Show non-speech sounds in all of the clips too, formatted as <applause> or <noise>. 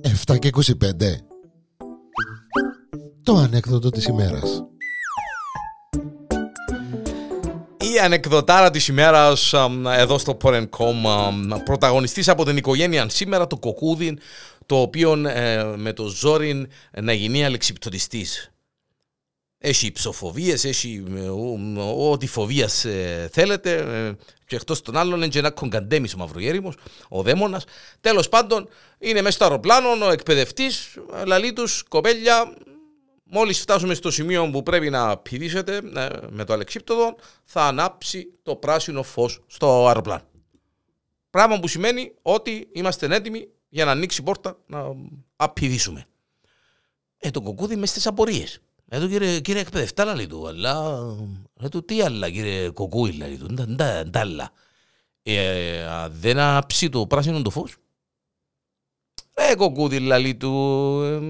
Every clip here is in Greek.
Εφτά και 25 Το ανέκδοτο της ημέρας Η ανεκδοτάρα της ημέρας αμ, εδώ στο Porn.com πρωταγωνιστής από την οικογένεια σήμερα το κοκούδι το οποίο ε, με το ζόρι να γίνει αλεξιπτωτιστής. Έχει ψοφοβίες, έχει ε, ο- ό,τι φοβίας ε, θέλετε ε, και εκτός των άλλων είναι και ένα κογκαντέμις ο μαυρογέριμος, ο δαίμονας. Τέλος πάντων είναι μέσα στο αεροπλάνο ο εκπαιδευτής, λαλεί τους κοπέλια Μόλις φτάσουμε στο σημείο που πρέπει να πηδήσετε ε, με το αλεξίπτοδο, θα ανάψει το πράσινο φως στο αεροπλάνο. Πράγμα που σημαίνει ότι είμαστε έτοιμοι για να ανοίξει η πόρτα να απηδήσουμε. Ε, το κοκκούδι μες στις απορίες. Ε, το κύριε, κύριε εκπαιδευτά, λέει του, αλλά... Ε, του, τι άλλα, κύριε κοκκούι, λέει του, «Ντα- ντα- ντα άλλα. Ε, α, δεν άψει το πράσινο το φως. Ε, κοκκούδι, λαλή του.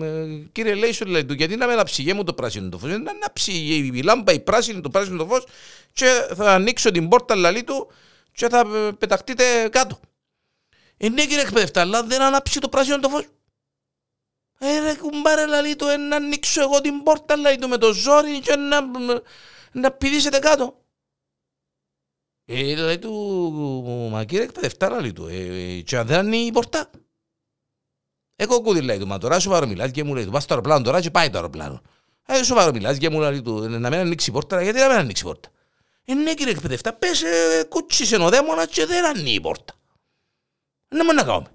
ε, ε, Κύριε Λέισον, λέει του, γιατί να με αναψυγέ μου το πράσινο το φως. Ε, Να ανάψει η λάμπα, η πράσινη, το πράσινο το φως και θα ανοίξω την πόρτα, λαλή του, και θα ε, πεταχτείτε κάτω. Ε, ναι, κύριε εκπαιδευτά, αλλά δεν ανάψει το πράσινο το φως. Ε, ρε κουμπάρε, λαλή του, ε, να ανοίξω εγώ την πόρτα, λαλή του, με το ζόρι και να, να πηδήσετε κάτω. Ε, λέει του, μα κύριε εκπαιδευτά, λέει του, ε, ε, και αν δεν ανοίγει η πόρτα. Εγώ κούδι λέει του, μα τώρα σοβαρό μιλάς και μου λέει του, πας στο αεροπλάνο τώρα και πάει το αεροπλάνο. Ε, σοβαρό μιλάς και μου λέει του, να μην ανοίξει η πόρτα, γιατί να μην ανοίξει η πόρτα. Ε, ναι κύριε εκπαιδευτά, πες ε, κουτσίσε ο δαίμονας και δεν ανοίγει η πόρτα. Ναι, μόνο να κάνουμε.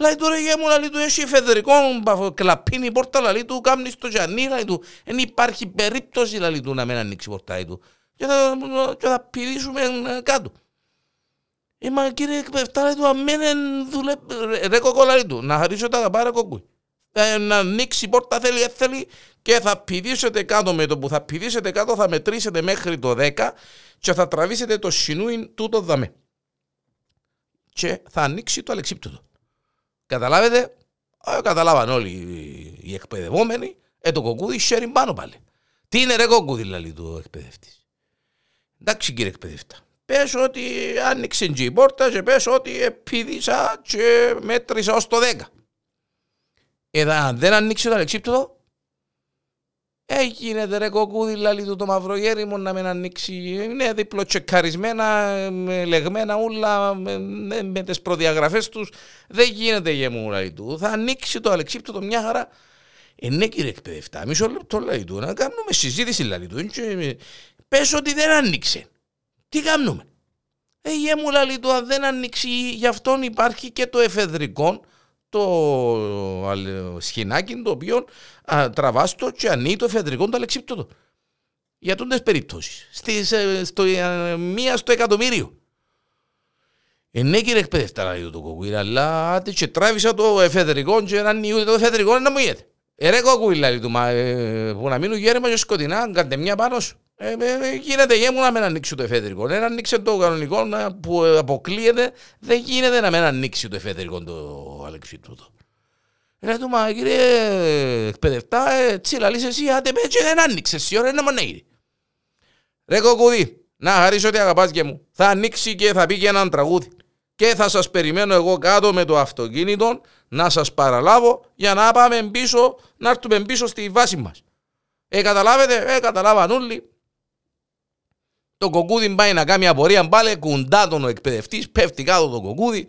Λέει του ρε γε μου, λέει του, έχει εφεδρικό, μπα- κλαπίνει η πόρτα, λέει του, κάμνεις στο τζανί, λέει του, δεν υπάρχει περίπτωση, λέει του, να μην ανοίξει η πόρτα, λέει του. Και θα, και θα πηδήσουμε ε, κάτω. Ε, μα κύριε εκπαιδευτά, λέει του, αμέν δουλεύει, ρε, ρε κοκό, λέει του, να χαρίσω τα πάρε κοκκούι. Ε, να ανοίξει η πόρτα θέλει, ε, θέλει και θα πηδήσετε κάτω με το που θα πηδήσετε κάτω θα μετρήσετε μέχρι το 10 και θα τραβήσετε το σινούιν τούτο δαμέ. Και θα ανοίξει το αλεξίπτωτο. Καταλάβετε, ε, καταλάβαν όλοι οι- οι εκπαιδευόμενοι, ε, το κοκκούδι σέρει πάνω πάλι. Τι είναι ρε κοκκούδι, λέει του εκπαιδευτής; Εντάξει κύριε εκπαιδευτά. Πες ότι άνοιξε και η πόρτα και πες ότι επίδησα και μέτρησα ως το 10. Ε, αν δεν ανοίξει το αλεξίπτωτο, ε, γίνεται ρε κοκκούδι, λαλή του το μαυρογέρι μου να μην ανοίξει. Είναι διπλοτσεκαρισμένα, με λεγμένα ούλα με, με, με τις προδιαγραφές τους. Δεν γίνεται γεμού, λαλή του. Θα ανοίξει το αλεξίπτωτο μια χαρά. Ε, ναι κύριε εκπαιδευτά, μισό λεπτό λέει του, να κάνουμε συζήτηση λέει του. Και, πες ότι δεν άνοιξε. Τι κάνουμε; Ε, γε μου λέει του, αν δεν ανοίξει, γι' αυτόν υπάρχει και το εφεδρικό, το αλ- σχοινάκι το οποίο α, τραβάς το και ανοίγει το εφεδρικό το αλεξίπτωτο. Για τούντες περιπτώσεις. Στις, ε, στο, ε, μία στο εκατομμύριο. Ε, ναι κύριε εκπαιδευτά λέει του το κοκκούι, αλλά άντε και τράβησα το εφεδρικό και να ανοίγει το εφεδρικό να μου γίνεται. Ε, ρε κοκκούι λέει του, μα ε, που να μείνουν γέρμα και σκοτεινά, κάντε μια πάνω σου. Ε, ε, ε, γίνεται γέμου να μην ανοίξει το εφεδρικό. Ε, να ανοίξει το κανονικό να, που ε, αποκλείεται, δεν γίνεται να μην ανοίξει το εφεδρικό το αλεξίπτωτο. Ρε του, μα κύριε εκπαιδευτά, ε, τσίλα, λύσε εσύ, άντε με και δεν άνοιξες, η ώρα είναι να μου ανοίγει. Ρε κοκκούδι, να χαρίσω ότι αγαπάς και μου. Θα ανοίξει και θα πει και έναν τραγούδι. Και θα σας περιμένω εγώ κάτω με το αυτοκίνητο να σας παραλάβω για να πάμε πίσω, να έρθουμε πίσω στη βάση μας. Ε, καταλάβετε, ε, καταλάβαν όλοι. Το κοκκούδι πάει να κάνει απορία πάλι, κουντά τον ο εκπαιδευτής, πέφτει κάτω το κοκκούδι.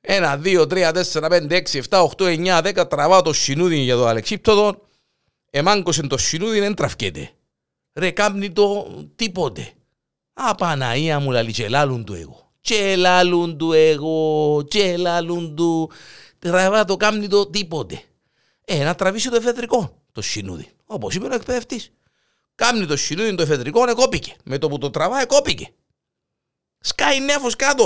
Ένα, δύο, τρία, τέσσερα, πέντε, έξι, εφτά, οχτώ, εννιά, δέκα, τραβά το σινούδι για το αλεξίπτωτο. Εμάγκωσε το σινούδι, δεν τραφκέται. Ρε κάμνει το τίποτε. Α, Παναία μου λαλεί και λάλουν του εγώ. Και λάλουν του εγώ, και λάλουν του. Τραβά το κάμνει το τίποτε. Ε, να τραβήσει το εφεδρικό, το σινούδι. Όπως είπε ο εκπαιδευτής. Κάμνει το σινούδι το εφεδρικό, εκόπηκε. Με το που το τραβά, εκόπηκε. Σκάει νέφος κάτω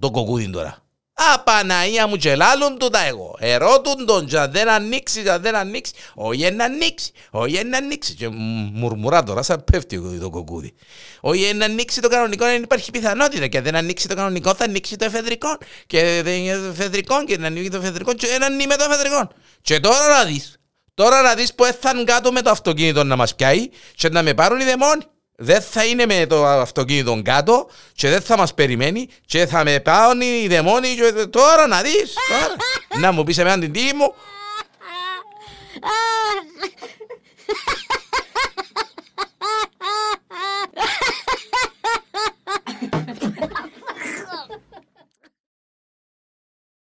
το κοκκούδι τώρα. Α, Παναία μου και λάλλον του τα εγώ. Ερώτουν τον και αν δεν ανοίξει, αν δεν ανοίξει. Όχι να ανοίξει, όχι να ανοίξει. Και μ- μουρμουρά τώρα σαν πέφτει το κοκκούδι. Όχι να ανοίξει το κανονικό, δεν υπάρχει πιθανότητα. Και αν δεν ανοίξει το κανονικό θα ανοίξει το εφεδρικό. Και δεν είναι το εφεδρικό και να ανοίγει το εφεδρικό και δεν ανοίγει με το εφεδρικό. Και τώρα να δεις. Τώρα να δεις που έθαν κάτω με το αυτοκίνητο να μας πιάει και να με πάρουν οι δαιμόνοι. δεν θα είναι με το αυτοκίνητο κάτω και δεν θα μας περιμένει και θα με πάνε οι δαιμόνοι και τώρα να δεις τώρα. να μου πεις εμένα την τύχη μου <laughs> Ah!